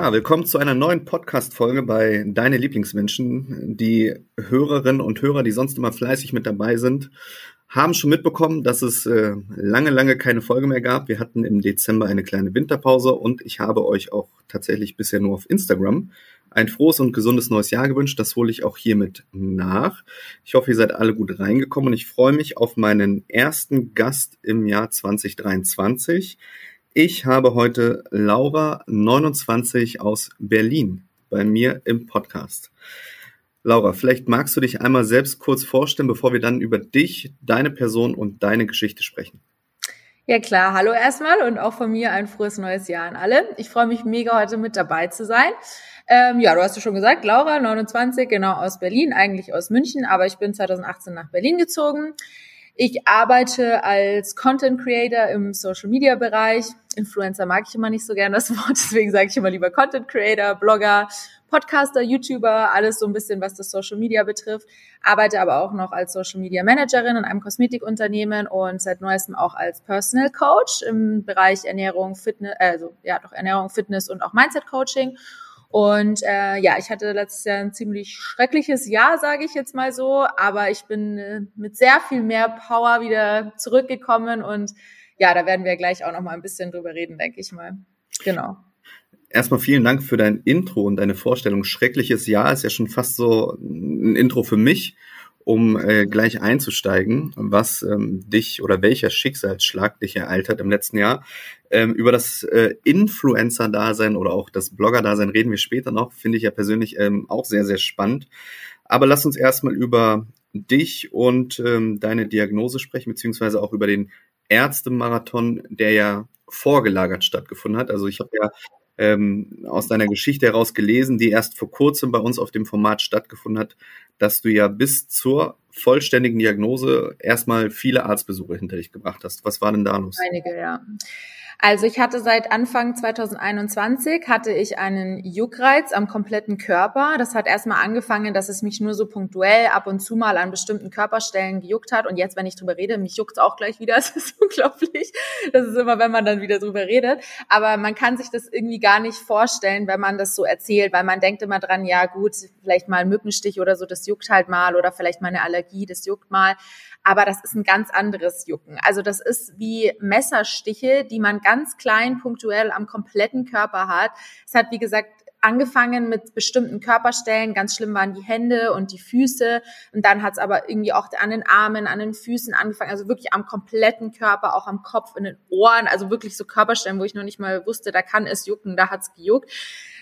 Ja, willkommen zu einer neuen Podcast-Folge bei Deine Lieblingsmenschen. Die Hörerinnen und Hörer, die sonst immer fleißig mit dabei sind, haben schon mitbekommen, dass es äh, lange, lange keine Folge mehr gab. Wir hatten im Dezember eine kleine Winterpause und ich habe euch auch tatsächlich bisher nur auf Instagram ein frohes und gesundes neues Jahr gewünscht. Das hole ich auch hiermit nach. Ich hoffe, ihr seid alle gut reingekommen und ich freue mich auf meinen ersten Gast im Jahr 2023. Ich habe heute Laura 29 aus Berlin bei mir im Podcast. Laura, vielleicht magst du dich einmal selbst kurz vorstellen, bevor wir dann über dich, deine Person und deine Geschichte sprechen. Ja klar, hallo erstmal und auch von mir ein frohes neues Jahr an alle. Ich freue mich mega heute mit dabei zu sein. Ähm, ja, du hast ja schon gesagt, Laura, 29, genau aus Berlin, eigentlich aus München, aber ich bin 2018 nach Berlin gezogen. Ich arbeite als Content Creator im Social Media Bereich. Influencer mag ich immer nicht so gern das Wort, deswegen sage ich immer lieber Content Creator, Blogger, Podcaster, YouTuber, alles so ein bisschen, was das Social Media betrifft. Arbeite aber auch noch als Social Media Managerin in einem Kosmetikunternehmen und seit neuestem auch als Personal Coach im Bereich Ernährung, Fitness, also ja doch Ernährung, Fitness und auch Mindset Coaching. Und äh, ja, ich hatte letztes Jahr ein ziemlich schreckliches Jahr, sage ich jetzt mal so, aber ich bin äh, mit sehr viel mehr Power wieder zurückgekommen und ja, da werden wir gleich auch noch mal ein bisschen drüber reden, denke ich mal. Genau. Erstmal vielen Dank für dein Intro und deine Vorstellung. Schreckliches Jahr ist ja schon fast so ein Intro für mich um äh, gleich einzusteigen, was ähm, dich oder welcher Schicksalsschlag dich ereilt hat im letzten Jahr. Ähm, über das äh, Influencer-Dasein oder auch das Blogger-Dasein reden wir später noch, finde ich ja persönlich ähm, auch sehr, sehr spannend. Aber lass uns erstmal über dich und ähm, deine Diagnose sprechen, beziehungsweise auch über den Ärztemarathon, der ja vorgelagert stattgefunden hat. Also ich habe ja ähm, aus deiner Geschichte heraus gelesen, die erst vor kurzem bei uns auf dem Format stattgefunden hat, dass du ja bis zur vollständigen Diagnose erstmal viele Arztbesuche hinter dich gebracht hast. Was war denn da los? Einige, ja. Also ich hatte seit Anfang 2021 hatte ich einen Juckreiz am kompletten Körper. Das hat erstmal angefangen, dass es mich nur so punktuell ab und zu mal an bestimmten Körperstellen gejuckt hat. Und jetzt, wenn ich drüber rede, mich juckt es auch gleich wieder. Das ist unglaublich. Das ist immer, wenn man dann wieder drüber redet. Aber man kann sich das irgendwie gar nicht vorstellen, wenn man das so erzählt, weil man denkt immer dran, ja gut, vielleicht mal ein Mückenstich oder so, das juckt halt mal oder vielleicht mal eine Allergie, das juckt mal aber das ist ein ganz anderes Jucken. Also das ist wie Messerstiche, die man ganz klein punktuell am kompletten Körper hat. Es hat, wie gesagt, angefangen mit bestimmten Körperstellen. Ganz schlimm waren die Hände und die Füße. Und dann hat es aber irgendwie auch an den Armen, an den Füßen angefangen. Also wirklich am kompletten Körper, auch am Kopf, in den Ohren. Also wirklich so Körperstellen, wo ich noch nicht mal wusste, da kann es jucken, da hat es gejuckt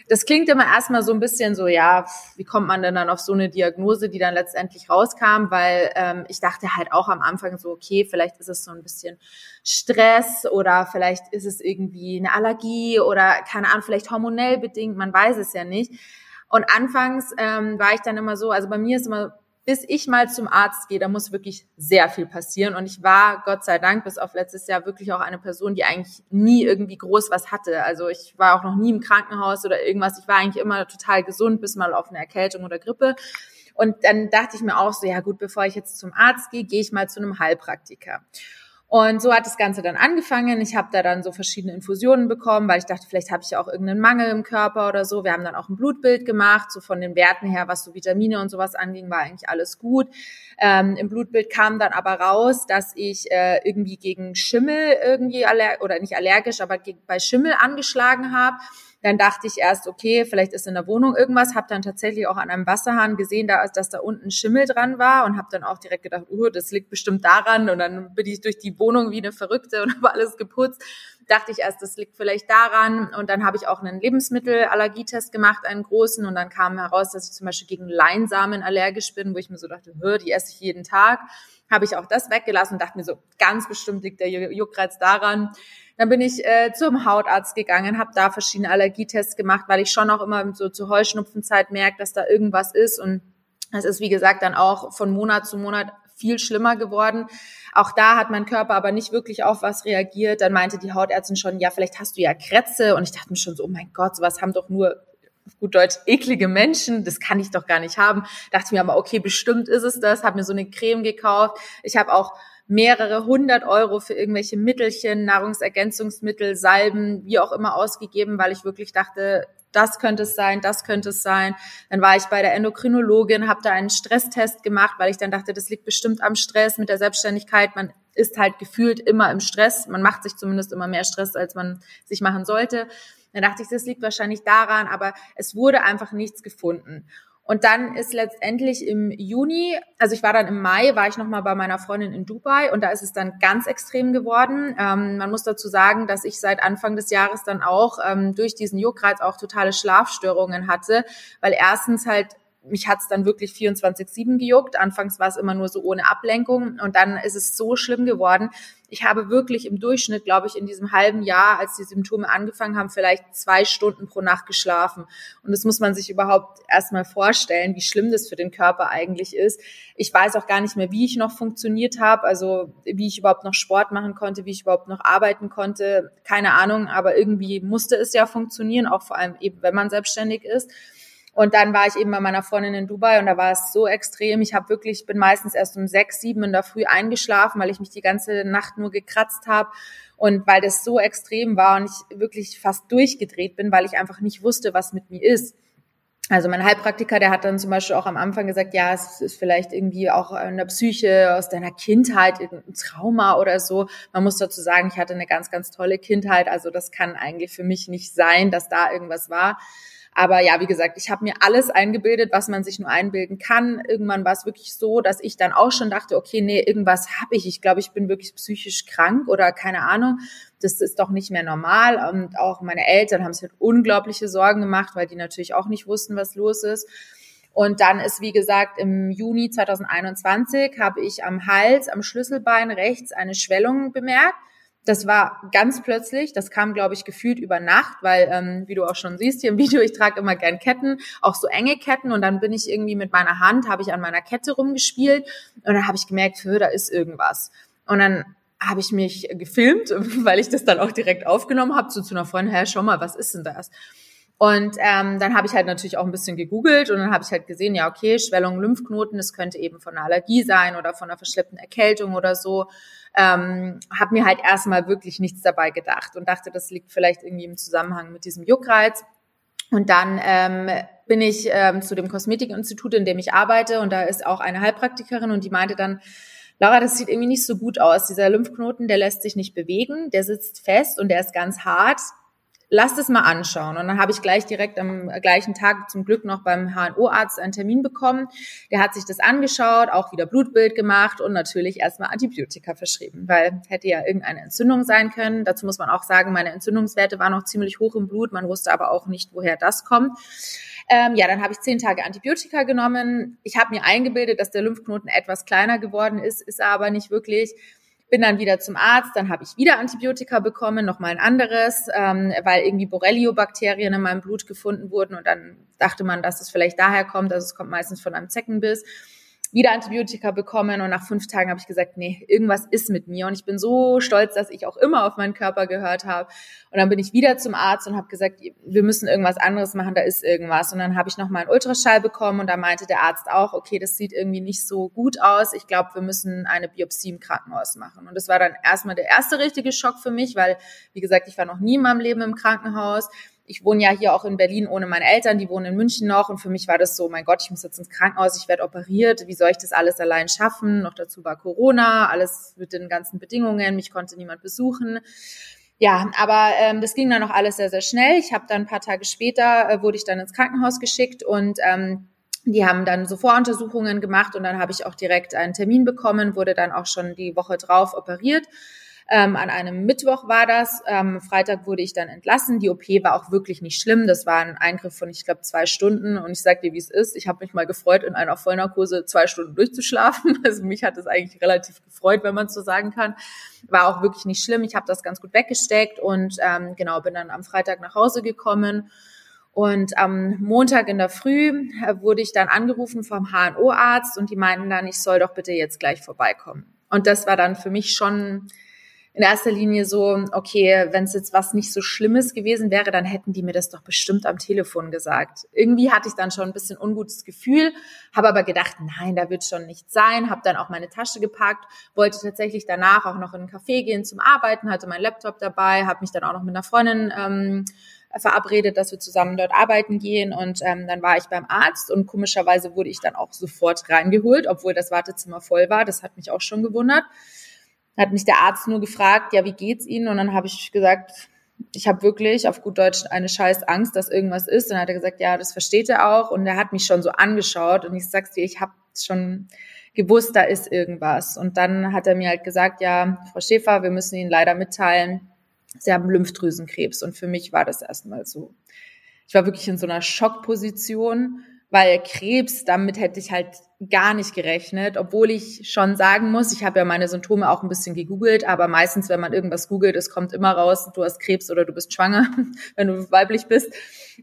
das klingt immer erstmal so ein bisschen so, ja, wie kommt man denn dann auf so eine Diagnose, die dann letztendlich rauskam, weil ähm, ich dachte halt auch am Anfang so, okay, vielleicht ist es so ein bisschen Stress oder vielleicht ist es irgendwie eine Allergie oder keine Ahnung, vielleicht hormonell bedingt, man weiß es ja nicht. Und anfangs ähm, war ich dann immer so, also bei mir ist immer bis ich mal zum Arzt gehe, da muss wirklich sehr viel passieren. Und ich war, Gott sei Dank, bis auf letztes Jahr wirklich auch eine Person, die eigentlich nie irgendwie groß was hatte. Also ich war auch noch nie im Krankenhaus oder irgendwas. Ich war eigentlich immer total gesund, bis mal auf eine Erkältung oder Grippe. Und dann dachte ich mir auch so, ja gut, bevor ich jetzt zum Arzt gehe, gehe ich mal zu einem Heilpraktiker. Und so hat das Ganze dann angefangen. Ich habe da dann so verschiedene Infusionen bekommen, weil ich dachte, vielleicht habe ich auch irgendeinen Mangel im Körper oder so. Wir haben dann auch ein Blutbild gemacht, so von den Werten her, was so Vitamine und sowas anging, war eigentlich alles gut. Ähm, Im Blutbild kam dann aber raus, dass ich äh, irgendwie gegen Schimmel irgendwie aller oder nicht allergisch, aber bei Schimmel angeschlagen habe. Dann dachte ich erst, okay, vielleicht ist in der Wohnung irgendwas. Habe dann tatsächlich auch an einem Wasserhahn gesehen, dass da unten Schimmel dran war und habe dann auch direkt gedacht, uh, das liegt bestimmt daran. Und dann bin ich durch die Wohnung wie eine Verrückte und habe alles geputzt. Dachte ich erst, das liegt vielleicht daran. Und dann habe ich auch einen Lebensmittelallergietest gemacht, einen großen. Und dann kam heraus, dass ich zum Beispiel gegen Leinsamen allergisch bin, wo ich mir so dachte, die esse ich jeden Tag. Habe ich auch das weggelassen und dachte mir so, ganz bestimmt liegt der Juckreiz daran. Dann bin ich äh, zum Hautarzt gegangen, habe da verschiedene Allergietests gemacht, weil ich schon auch immer so zur Heuschnupfenzeit merke, dass da irgendwas ist. Und es ist, wie gesagt, dann auch von Monat zu Monat viel schlimmer geworden. Auch da hat mein Körper aber nicht wirklich auf was reagiert. Dann meinte die Hautärztin schon, ja, vielleicht hast du ja Krätze. Und ich dachte mir schon so, oh mein Gott, sowas haben doch nur gut Deutsch eklige Menschen, das kann ich doch gar nicht haben. Dachte mir aber, okay, bestimmt ist es das, habe mir so eine Creme gekauft. Ich habe auch mehrere hundert Euro für irgendwelche Mittelchen, Nahrungsergänzungsmittel, Salben, wie auch immer ausgegeben, weil ich wirklich dachte, das könnte es sein, das könnte es sein. Dann war ich bei der Endokrinologin, habe da einen Stresstest gemacht, weil ich dann dachte, das liegt bestimmt am Stress mit der Selbstständigkeit. Man ist halt gefühlt immer im Stress. Man macht sich zumindest immer mehr Stress, als man sich machen sollte. Dann dachte ich, das liegt wahrscheinlich daran, aber es wurde einfach nichts gefunden. Und dann ist letztendlich im Juni, also ich war dann im Mai, war ich nochmal bei meiner Freundin in Dubai und da ist es dann ganz extrem geworden. Ähm, man muss dazu sagen, dass ich seit Anfang des Jahres dann auch ähm, durch diesen Juckreiz auch totale Schlafstörungen hatte, weil erstens halt mich hat's dann wirklich 24-7 gejuckt. Anfangs war es immer nur so ohne Ablenkung und dann ist es so schlimm geworden. Ich habe wirklich im Durchschnitt, glaube ich, in diesem halben Jahr, als die Symptome angefangen haben, vielleicht zwei Stunden pro Nacht geschlafen. Und das muss man sich überhaupt erstmal vorstellen, wie schlimm das für den Körper eigentlich ist. Ich weiß auch gar nicht mehr, wie ich noch funktioniert habe, also wie ich überhaupt noch Sport machen konnte, wie ich überhaupt noch arbeiten konnte. Keine Ahnung, aber irgendwie musste es ja funktionieren, auch vor allem eben, wenn man selbstständig ist. Und dann war ich eben bei meiner Freundin in Dubai und da war es so extrem. Ich habe wirklich, bin meistens erst um sechs, sieben in der Früh eingeschlafen, weil ich mich die ganze Nacht nur gekratzt habe und weil das so extrem war und ich wirklich fast durchgedreht bin, weil ich einfach nicht wusste, was mit mir ist. Also mein Heilpraktiker, der hat dann zum Beispiel auch am Anfang gesagt, ja, es ist vielleicht irgendwie auch in der Psyche aus deiner Kindheit, ein Trauma oder so. Man muss dazu sagen, ich hatte eine ganz, ganz tolle Kindheit. Also das kann eigentlich für mich nicht sein, dass da irgendwas war. Aber ja, wie gesagt, ich habe mir alles eingebildet, was man sich nur einbilden kann. Irgendwann war es wirklich so, dass ich dann auch schon dachte, okay, nee, irgendwas habe ich. Ich glaube, ich bin wirklich psychisch krank oder keine Ahnung. Das ist doch nicht mehr normal. Und auch meine Eltern haben sich halt unglaubliche Sorgen gemacht, weil die natürlich auch nicht wussten, was los ist. Und dann ist, wie gesagt, im Juni 2021 habe ich am Hals, am Schlüsselbein rechts eine Schwellung bemerkt. Das war ganz plötzlich, das kam, glaube ich, gefühlt über Nacht, weil, ähm, wie du auch schon siehst hier im Video, ich trage immer gern Ketten, auch so enge Ketten und dann bin ich irgendwie mit meiner Hand, habe ich an meiner Kette rumgespielt und dann habe ich gemerkt, da ist irgendwas. Und dann habe ich mich gefilmt, weil ich das dann auch direkt aufgenommen habe, so zu einer Freundin, hä, schau mal, was ist denn das? Und ähm, dann habe ich halt natürlich auch ein bisschen gegoogelt und dann habe ich halt gesehen, ja, okay, Schwellung, Lymphknoten, das könnte eben von einer Allergie sein oder von einer verschleppten Erkältung oder so ähm, habe mir halt erstmal wirklich nichts dabei gedacht und dachte, das liegt vielleicht irgendwie im Zusammenhang mit diesem Juckreiz. Und dann ähm, bin ich ähm, zu dem Kosmetikinstitut, in dem ich arbeite, und da ist auch eine Heilpraktikerin und die meinte dann, Laura, das sieht irgendwie nicht so gut aus. Dieser Lymphknoten, der lässt sich nicht bewegen, der sitzt fest und der ist ganz hart lass das mal anschauen. Und dann habe ich gleich direkt am gleichen Tag zum Glück noch beim HNO-Arzt einen Termin bekommen. Der hat sich das angeschaut, auch wieder Blutbild gemacht und natürlich erstmal Antibiotika verschrieben, weil hätte ja irgendeine Entzündung sein können. Dazu muss man auch sagen, meine Entzündungswerte waren noch ziemlich hoch im Blut. Man wusste aber auch nicht, woher das kommt. Ähm, ja, dann habe ich zehn Tage Antibiotika genommen. Ich habe mir eingebildet, dass der Lymphknoten etwas kleiner geworden ist, ist er aber nicht wirklich bin dann wieder zum Arzt, dann habe ich wieder Antibiotika bekommen, nochmal ein anderes, ähm, weil irgendwie Borrelio-Bakterien in meinem Blut gefunden wurden und dann dachte man, dass es vielleicht daher kommt, also es kommt meistens von einem Zeckenbiss wieder Antibiotika bekommen und nach fünf Tagen habe ich gesagt, nee, irgendwas ist mit mir und ich bin so stolz, dass ich auch immer auf meinen Körper gehört habe. Und dann bin ich wieder zum Arzt und habe gesagt, wir müssen irgendwas anderes machen, da ist irgendwas. Und dann habe ich noch mal einen Ultraschall bekommen und da meinte der Arzt auch, okay, das sieht irgendwie nicht so gut aus. Ich glaube, wir müssen eine Biopsie im Krankenhaus machen. Und das war dann erstmal der erste richtige Schock für mich, weil, wie gesagt, ich war noch nie in meinem Leben im Krankenhaus ich wohne ja hier auch in Berlin ohne meine Eltern, die wohnen in München noch und für mich war das so, mein Gott, ich muss jetzt ins Krankenhaus, ich werde operiert, wie soll ich das alles allein schaffen? Noch dazu war Corona, alles mit den ganzen Bedingungen, mich konnte niemand besuchen. Ja, aber ähm, das ging dann noch alles sehr, sehr schnell. Ich habe dann ein paar Tage später, äh, wurde ich dann ins Krankenhaus geschickt und ähm, die haben dann so Voruntersuchungen gemacht und dann habe ich auch direkt einen Termin bekommen, wurde dann auch schon die Woche drauf operiert. Ähm, an einem Mittwoch war das. Ähm, Freitag wurde ich dann entlassen. Die OP war auch wirklich nicht schlimm. Das war ein Eingriff von, ich glaube, zwei Stunden. Und ich sag dir, wie es ist. Ich habe mich mal gefreut, in einer Vollnarkose zwei Stunden durchzuschlafen. Also mich hat es eigentlich relativ gefreut, wenn man so sagen kann. War auch wirklich nicht schlimm. Ich habe das ganz gut weggesteckt und ähm, genau bin dann am Freitag nach Hause gekommen. Und am Montag in der Früh äh, wurde ich dann angerufen vom HNO-Arzt und die meinten dann, ich soll doch bitte jetzt gleich vorbeikommen. Und das war dann für mich schon in erster Linie so, okay, wenn es jetzt was nicht so Schlimmes gewesen wäre, dann hätten die mir das doch bestimmt am Telefon gesagt. Irgendwie hatte ich dann schon ein bisschen ungutes Gefühl, habe aber gedacht, nein, da wird schon nichts sein, habe dann auch meine Tasche gepackt, wollte tatsächlich danach auch noch in einen Café gehen zum Arbeiten, hatte meinen Laptop dabei, habe mich dann auch noch mit einer Freundin ähm, verabredet, dass wir zusammen dort arbeiten gehen. Und ähm, dann war ich beim Arzt und komischerweise wurde ich dann auch sofort reingeholt, obwohl das Wartezimmer voll war. Das hat mich auch schon gewundert. Hat mich der Arzt nur gefragt, ja, wie geht's Ihnen? Und dann habe ich gesagt, ich habe wirklich auf gut Deutsch eine scheiß Angst, dass irgendwas ist. Und dann hat er gesagt, ja, das versteht er auch. Und er hat mich schon so angeschaut und ich sag's dir, ich habe schon gewusst, da ist irgendwas. Und dann hat er mir halt gesagt, ja, Frau Schäfer, wir müssen Ihnen leider mitteilen, Sie haben Lymphdrüsenkrebs. Und für mich war das erstmal so. Ich war wirklich in so einer Schockposition, weil Krebs, damit hätte ich halt gar nicht gerechnet, obwohl ich schon sagen muss, ich habe ja meine Symptome auch ein bisschen gegoogelt, aber meistens, wenn man irgendwas googelt, es kommt immer raus, du hast Krebs oder du bist schwanger, wenn du weiblich bist.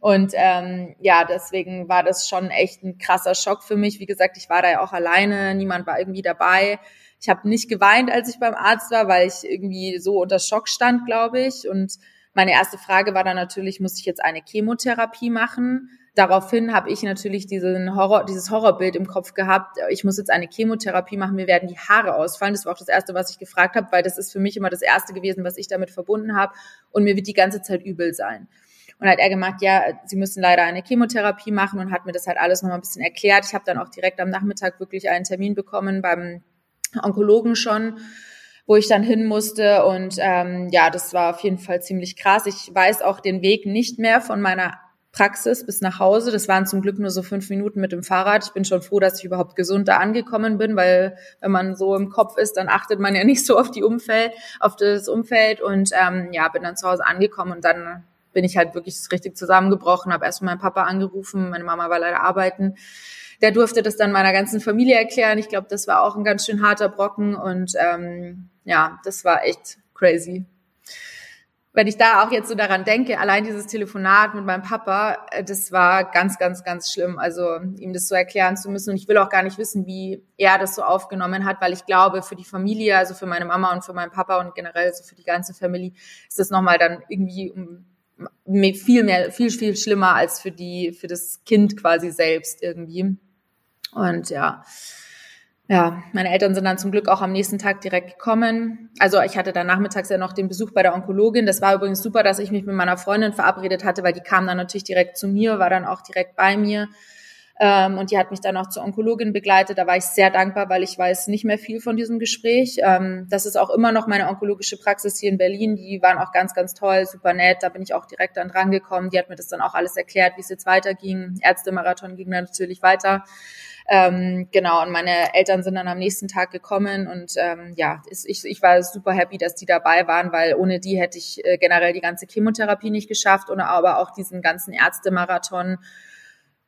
Und ähm, ja, deswegen war das schon echt ein krasser Schock für mich. Wie gesagt, ich war da ja auch alleine, niemand war irgendwie dabei. Ich habe nicht geweint, als ich beim Arzt war, weil ich irgendwie so unter Schock stand, glaube ich. Und meine erste Frage war dann natürlich, muss ich jetzt eine Chemotherapie machen? Daraufhin habe ich natürlich diesen Horror, dieses Horrorbild im Kopf gehabt. Ich muss jetzt eine Chemotherapie machen, mir werden die Haare ausfallen. Das war auch das Erste, was ich gefragt habe, weil das ist für mich immer das Erste gewesen, was ich damit verbunden habe. Und mir wird die ganze Zeit übel sein. Und hat er gemacht, ja, sie müssen leider eine Chemotherapie machen und hat mir das halt alles nochmal ein bisschen erklärt. Ich habe dann auch direkt am Nachmittag wirklich einen Termin bekommen beim Onkologen schon, wo ich dann hin musste. Und ähm, ja, das war auf jeden Fall ziemlich krass. Ich weiß auch den Weg nicht mehr von meiner Praxis bis nach Hause. Das waren zum Glück nur so fünf Minuten mit dem Fahrrad. Ich bin schon froh, dass ich überhaupt gesund da angekommen bin, weil wenn man so im Kopf ist, dann achtet man ja nicht so auf die Umfeld, auf das Umfeld. Und ähm, ja, bin dann zu Hause angekommen und dann bin ich halt wirklich richtig zusammengebrochen, habe erst meinen Papa angerufen, meine Mama war leider arbeiten der durfte das dann meiner ganzen Familie erklären. Ich glaube, das war auch ein ganz schön harter Brocken und ähm, ja, das war echt crazy. Wenn ich da auch jetzt so daran denke, allein dieses Telefonat mit meinem Papa, äh, das war ganz, ganz, ganz schlimm. Also ihm das so erklären zu müssen. Und ich will auch gar nicht wissen, wie er das so aufgenommen hat, weil ich glaube, für die Familie, also für meine Mama und für meinen Papa und generell so für die ganze Familie, ist das nochmal dann irgendwie viel mehr, viel, viel schlimmer als für die, für das Kind quasi selbst irgendwie. Und ja, ja, meine Eltern sind dann zum Glück auch am nächsten Tag direkt gekommen. Also ich hatte dann nachmittags ja noch den Besuch bei der Onkologin. Das war übrigens super, dass ich mich mit meiner Freundin verabredet hatte, weil die kam dann natürlich direkt zu mir, war dann auch direkt bei mir. Ähm, und die hat mich dann auch zur Onkologin begleitet. Da war ich sehr dankbar, weil ich weiß nicht mehr viel von diesem Gespräch. Ähm, das ist auch immer noch meine onkologische Praxis hier in Berlin. Die waren auch ganz, ganz toll, super nett. Da bin ich auch direkt dann dran gekommen. Die hat mir das dann auch alles erklärt, wie es jetzt weiterging. Ärztemarathon ging dann natürlich weiter. Ähm, genau, und meine Eltern sind dann am nächsten Tag gekommen und ähm, ja, ich, ich war super happy, dass die dabei waren, weil ohne die hätte ich äh, generell die ganze Chemotherapie nicht geschafft und aber auch diesen ganzen Ärztemarathon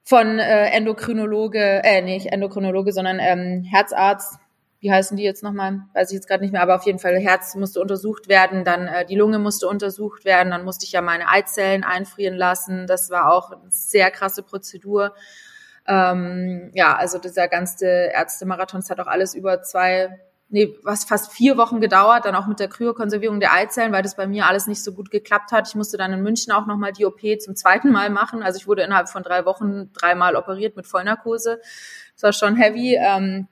von äh, Endokrinologe, äh, nicht Endokrinologe, sondern ähm, Herzarzt. Wie heißen die jetzt nochmal? Weiß ich jetzt gerade nicht mehr, aber auf jeden Fall Herz musste untersucht werden, dann äh, die Lunge musste untersucht werden, dann musste ich ja meine Eizellen einfrieren lassen. Das war auch eine sehr krasse Prozedur. Ähm, ja, also dieser ganze Ärztemarathon, das hat auch alles über zwei, nee, was fast vier Wochen gedauert, dann auch mit der Kryokonservierung der Eizellen, weil das bei mir alles nicht so gut geklappt hat. Ich musste dann in München auch nochmal die OP zum zweiten Mal machen. Also ich wurde innerhalb von drei Wochen dreimal operiert mit Vollnarkose. Das war schon heavy. Ähm,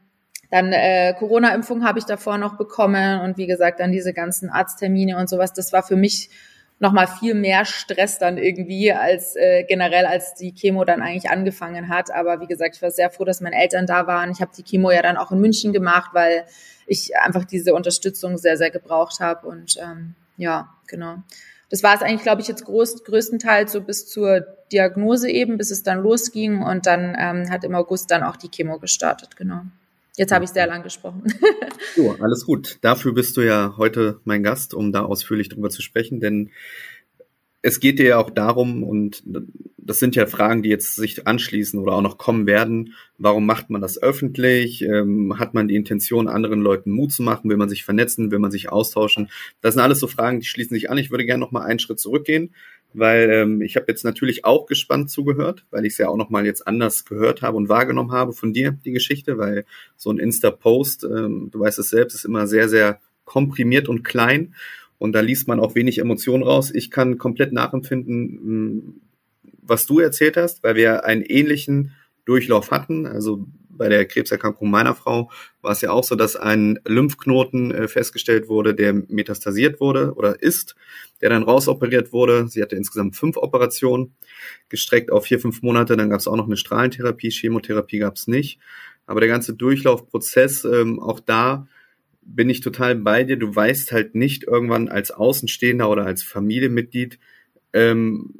dann äh, Corona-Impfung habe ich davor noch bekommen und wie gesagt dann diese ganzen Arzttermine und sowas. Das war für mich nochmal viel mehr Stress dann irgendwie als äh, generell, als die Chemo dann eigentlich angefangen hat. Aber wie gesagt, ich war sehr froh, dass meine Eltern da waren. Ich habe die Chemo ja dann auch in München gemacht, weil ich einfach diese Unterstützung sehr, sehr gebraucht habe. Und ähm, ja, genau. Das war es eigentlich, glaube ich, jetzt groß, größtenteils so bis zur Diagnose eben, bis es dann losging. Und dann ähm, hat im August dann auch die Chemo gestartet, genau. Jetzt habe ich sehr lang gesprochen. so, alles gut. Dafür bist du ja heute mein Gast, um da ausführlich drüber zu sprechen, denn es geht dir ja auch darum, und das sind ja Fragen, die jetzt sich anschließen oder auch noch kommen werden. Warum macht man das öffentlich? Ähm, hat man die Intention, anderen Leuten Mut zu machen? Will man sich vernetzen? Will man sich austauschen? Das sind alles so Fragen, die schließen sich an. Ich würde gerne noch mal einen Schritt zurückgehen weil ähm, ich habe jetzt natürlich auch gespannt zugehört, weil ich es ja auch nochmal jetzt anders gehört habe und wahrgenommen habe von dir, die Geschichte, weil so ein Insta-Post, ähm, du weißt es selbst, ist immer sehr, sehr komprimiert und klein und da liest man auch wenig Emotionen raus. Ich kann komplett nachempfinden, hm, was du erzählt hast, weil wir einen ähnlichen Durchlauf hatten. Also bei der Krebserkrankung meiner Frau war es ja auch so, dass ein Lymphknoten äh, festgestellt wurde, der metastasiert wurde oder ist, der dann rausoperiert wurde. Sie hatte insgesamt fünf Operationen, gestreckt auf vier, fünf Monate. Dann gab es auch noch eine Strahlentherapie, Chemotherapie gab es nicht. Aber der ganze Durchlaufprozess, ähm, auch da bin ich total bei dir. Du weißt halt nicht irgendwann als Außenstehender oder als Familienmitglied, ähm,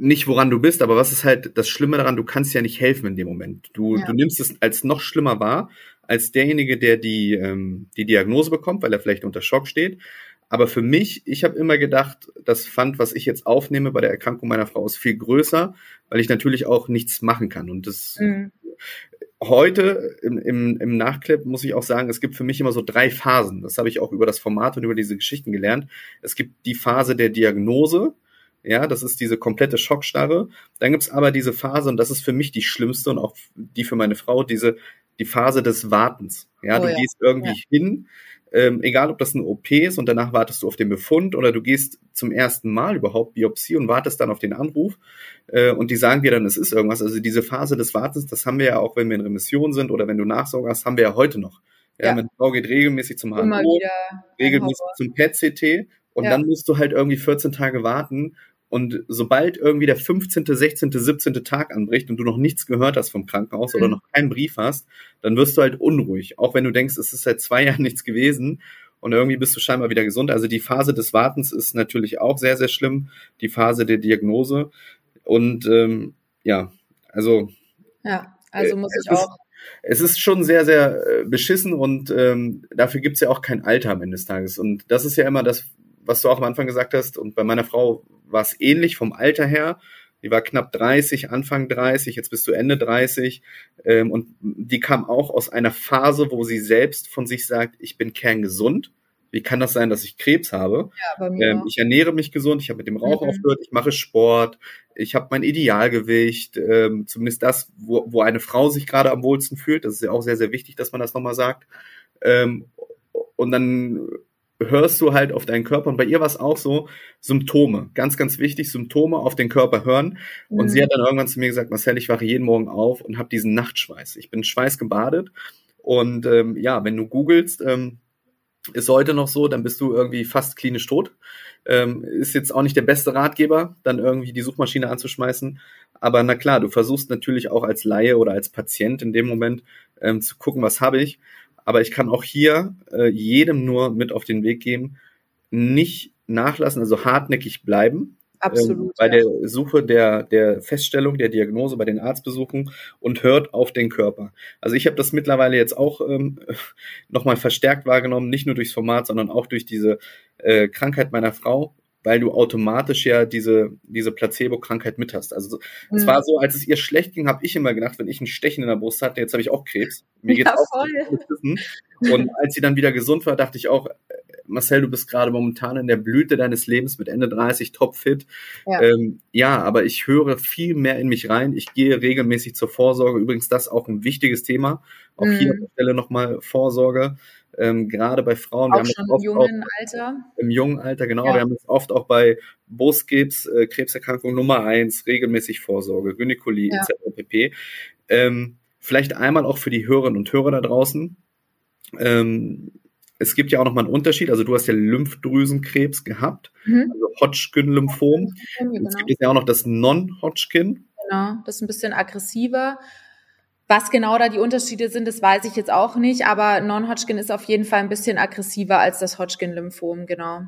nicht, woran du bist, aber was ist halt das Schlimme daran, du kannst ja nicht helfen in dem Moment. Du, ja. du nimmst es als noch schlimmer wahr, als derjenige, der die, ähm, die Diagnose bekommt, weil er vielleicht unter Schock steht. Aber für mich, ich habe immer gedacht, das Pfand, was ich jetzt aufnehme bei der Erkrankung meiner Frau, ist viel größer, weil ich natürlich auch nichts machen kann. Und das mhm. heute im, im, im Nachclip muss ich auch sagen, es gibt für mich immer so drei Phasen. Das habe ich auch über das Format und über diese Geschichten gelernt. Es gibt die Phase der Diagnose, ja, das ist diese komplette Schockstarre. Dann gibt's aber diese Phase, und das ist für mich die schlimmste und auch die für meine Frau, diese, die Phase des Wartens. Ja, oh, du ja. gehst irgendwie ja. hin, ähm, egal ob das ein OP ist und danach wartest du auf den Befund oder du gehst zum ersten Mal überhaupt Biopsie und wartest dann auf den Anruf äh, und die sagen dir dann, es ist irgendwas. Also diese Phase des Wartens, das haben wir ja auch, wenn wir in Remission sind oder wenn du Nachsorge hast, haben wir ja heute noch. Ja, ja. meine Frau geht regelmäßig zum HNO, regelmäßig zum PET-CT und ja. dann musst du halt irgendwie 14 Tage warten und sobald irgendwie der 15., 16., 17. Tag anbricht und du noch nichts gehört hast vom Krankenhaus mhm. oder noch keinen Brief hast, dann wirst du halt unruhig. Auch wenn du denkst, es ist seit zwei Jahren nichts gewesen und irgendwie bist du scheinbar wieder gesund. Also die Phase des Wartens ist natürlich auch sehr, sehr schlimm. Die Phase der Diagnose. Und ähm, ja, also. Ja, also muss ich auch. es ist schon sehr, sehr äh, beschissen und ähm, dafür gibt's ja auch kein Alter am Ende des Tages. Und das ist ja immer das, was du auch am Anfang gesagt hast. Und bei meiner Frau war es ähnlich vom Alter her. Die war knapp 30, Anfang 30, jetzt bist du Ende 30. Ähm, und die kam auch aus einer Phase, wo sie selbst von sich sagt, ich bin kerngesund. Wie kann das sein, dass ich Krebs habe? Ja, ähm, ich ernähre mich gesund, ich habe mit dem Rauch mhm. aufgehört, ich mache Sport, ich habe mein Idealgewicht, ähm, zumindest das, wo, wo eine Frau sich gerade am wohlsten fühlt. Das ist ja auch sehr, sehr wichtig, dass man das nochmal sagt. Ähm, und dann hörst du halt auf deinen Körper. Und bei ihr war es auch so, Symptome, ganz, ganz wichtig, Symptome auf den Körper hören. Und mhm. sie hat dann irgendwann zu mir gesagt, Marcel, ich wache jeden Morgen auf und habe diesen Nachtschweiß. Ich bin schweißgebadet. Und ähm, ja, wenn du googelst, ähm, ist heute noch so, dann bist du irgendwie fast klinisch tot. Ähm, ist jetzt auch nicht der beste Ratgeber, dann irgendwie die Suchmaschine anzuschmeißen. Aber na klar, du versuchst natürlich auch als Laie oder als Patient in dem Moment ähm, zu gucken, was habe ich. Aber ich kann auch hier äh, jedem nur mit auf den Weg geben, nicht nachlassen, also hartnäckig bleiben. Absolut. Ähm, bei ja. der Suche der, der Feststellung, der Diagnose, bei den Arztbesuchen und hört auf den Körper. Also ich habe das mittlerweile jetzt auch ähm, nochmal verstärkt wahrgenommen, nicht nur durchs Format, sondern auch durch diese äh, Krankheit meiner Frau, weil du automatisch ja diese, diese Placebo-Krankheit mit hast. Also mhm. es war so, als es ihr schlecht ging, habe ich immer gedacht, wenn ich ein Stechen in der Brust hatte, jetzt habe ich auch Krebs. Mir geht's ja, auch voll. Und als sie dann wieder gesund war, dachte ich auch, Marcel, du bist gerade momentan in der Blüte deines Lebens mit Ende 30, topfit. Ja. Ähm, ja, aber ich höre viel mehr in mich rein. Ich gehe regelmäßig zur Vorsorge. Übrigens, das ist auch ein wichtiges Thema. Auch mhm. hier an der Stelle nochmal Vorsorge ähm, gerade bei Frauen. Auch wir haben schon im jungen auch, Alter. Im jungen Alter, genau. Ja. Wir haben es oft auch bei Brustkrebs, äh, Krebserkrankung Nummer eins, regelmäßig Vorsorge, Gynäkolie ja. etc. pp. Ähm, vielleicht einmal auch für die Hörerinnen und Hörer da draußen. Ähm, es gibt ja auch nochmal einen Unterschied. Also du hast ja Lymphdrüsenkrebs gehabt, mhm. also Hodgkin-Lymphom. Genau. Es gibt ja auch noch das Non-Hodgkin. Genau, das ist ein bisschen aggressiver. Was genau da die Unterschiede sind, das weiß ich jetzt auch nicht, aber Non-Hodgkin ist auf jeden Fall ein bisschen aggressiver als das Hodgkin-Lymphom, genau.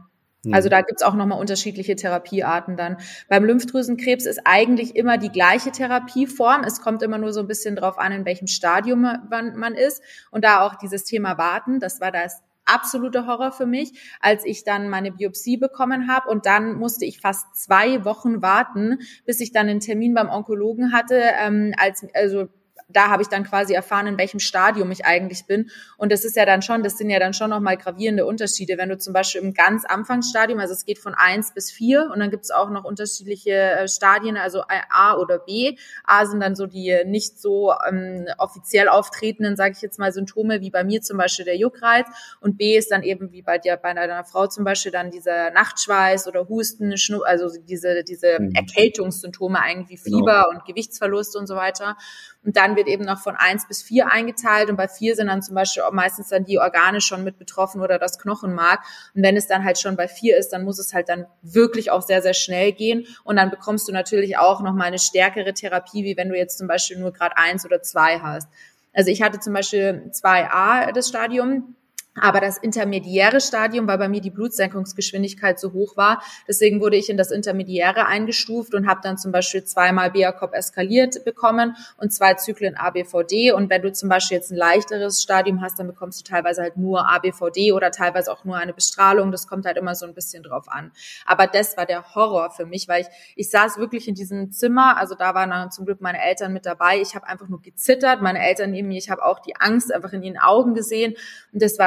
Mhm. Also da gibt's auch nochmal unterschiedliche Therapiearten dann. Beim Lymphdrüsenkrebs ist eigentlich immer die gleiche Therapieform. Es kommt immer nur so ein bisschen drauf an, in welchem Stadium man, man ist. Und da auch dieses Thema Warten, das war das absolute Horror für mich, als ich dann meine Biopsie bekommen habe und dann musste ich fast zwei Wochen warten, bis ich dann einen Termin beim Onkologen hatte, ähm, als also da habe ich dann quasi erfahren, in welchem Stadium ich eigentlich bin. Und das ist ja dann schon, das sind ja dann schon nochmal gravierende Unterschiede. Wenn du zum Beispiel im ganz Anfangsstadium, also es geht von eins bis vier und dann gibt es auch noch unterschiedliche äh, Stadien, also A oder B. A sind dann so die nicht so ähm, offiziell auftretenden, sage ich jetzt mal, Symptome, wie bei mir zum Beispiel der Juckreiz. Und B ist dann eben wie bei dir, bei deiner Frau zum Beispiel, dann dieser Nachtschweiß oder Husten, Schnu also diese, diese mhm. Erkältungssymptome eigentlich, genau. Fieber genau. und Gewichtsverlust und so weiter. Und dann wird eben noch von eins bis vier eingeteilt und bei vier sind dann zum Beispiel meistens dann die Organe schon mit betroffen oder das Knochenmark. Und wenn es dann halt schon bei vier ist, dann muss es halt dann wirklich auch sehr, sehr schnell gehen. Und dann bekommst du natürlich auch nochmal eine stärkere Therapie, wie wenn du jetzt zum Beispiel nur gerade eins oder zwei hast. Also ich hatte zum Beispiel 2a das Stadium aber das intermediäre Stadium, weil bei mir die Blutsenkungsgeschwindigkeit so hoch war, deswegen wurde ich in das intermediäre eingestuft und habe dann zum Beispiel zweimal BACOP eskaliert bekommen und zwei Zyklen ABVD. Und wenn du zum Beispiel jetzt ein leichteres Stadium hast, dann bekommst du teilweise halt nur ABVD oder teilweise auch nur eine Bestrahlung. Das kommt halt immer so ein bisschen drauf an. Aber das war der Horror für mich, weil ich, ich saß wirklich in diesem Zimmer, also da waren dann zum Glück meine Eltern mit dabei. Ich habe einfach nur gezittert, meine Eltern neben mir, ich habe auch die Angst einfach in ihren Augen gesehen. Und das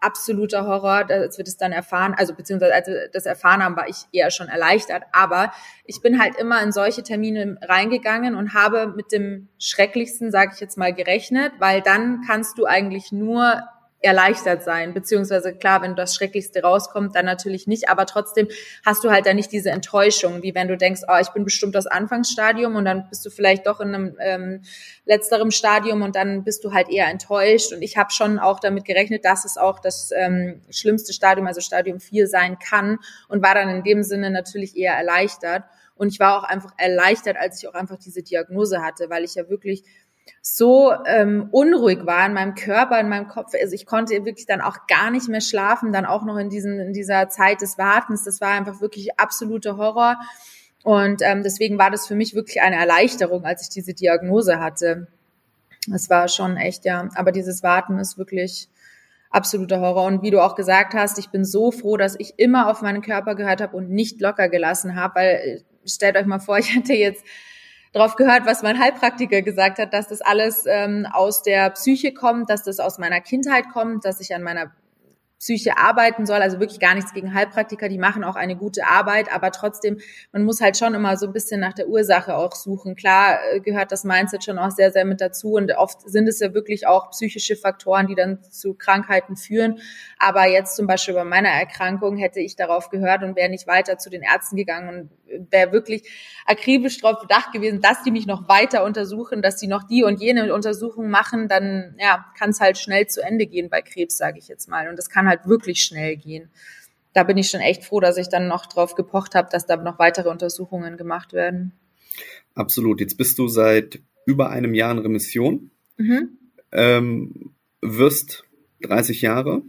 absoluter Horror, als wir das dann erfahren, also beziehungsweise als wir das erfahren haben, war ich eher schon erleichtert. Aber ich bin halt immer in solche Termine reingegangen und habe mit dem Schrecklichsten, sage ich jetzt mal, gerechnet, weil dann kannst du eigentlich nur erleichtert sein. Beziehungsweise klar, wenn das Schrecklichste rauskommt, dann natürlich nicht. Aber trotzdem hast du halt dann nicht diese Enttäuschung, wie wenn du denkst, oh, ich bin bestimmt das Anfangsstadium und dann bist du vielleicht doch in einem ähm, letzterem Stadium und dann bist du halt eher enttäuscht. Und ich habe schon auch damit gerechnet, dass es auch das ähm, schlimmste Stadium, also Stadium 4 sein kann und war dann in dem Sinne natürlich eher erleichtert. Und ich war auch einfach erleichtert, als ich auch einfach diese Diagnose hatte, weil ich ja wirklich so ähm, unruhig war in meinem Körper, in meinem Kopf. Also ich konnte wirklich dann auch gar nicht mehr schlafen, dann auch noch in, diesen, in dieser Zeit des Wartens. Das war einfach wirklich absoluter Horror. Und ähm, deswegen war das für mich wirklich eine Erleichterung, als ich diese Diagnose hatte. Es war schon echt, ja. Aber dieses Warten ist wirklich absoluter Horror. Und wie du auch gesagt hast, ich bin so froh, dass ich immer auf meinen Körper gehört habe und nicht locker gelassen habe, weil äh, stellt euch mal vor, ich hatte jetzt drauf gehört, was mein Heilpraktiker gesagt hat, dass das alles ähm, aus der Psyche kommt, dass das aus meiner Kindheit kommt, dass ich an meiner Psyche arbeiten soll. Also wirklich gar nichts gegen Heilpraktiker, die machen auch eine gute Arbeit, aber trotzdem, man muss halt schon immer so ein bisschen nach der Ursache auch suchen. Klar äh, gehört das Mindset schon auch sehr, sehr mit dazu und oft sind es ja wirklich auch psychische Faktoren, die dann zu Krankheiten führen. Aber jetzt zum Beispiel bei meiner Erkrankung hätte ich darauf gehört und wäre nicht weiter zu den Ärzten gegangen und wäre wirklich akribisch darauf bedacht gewesen, dass die mich noch weiter untersuchen, dass die noch die und jene Untersuchung machen, dann ja, kann es halt schnell zu Ende gehen bei Krebs, sage ich jetzt mal. Und das kann halt wirklich schnell gehen. Da bin ich schon echt froh, dass ich dann noch drauf gepocht habe, dass da noch weitere Untersuchungen gemacht werden. Absolut. Jetzt bist du seit über einem Jahr in Remission, mhm. ähm, wirst 30 Jahre.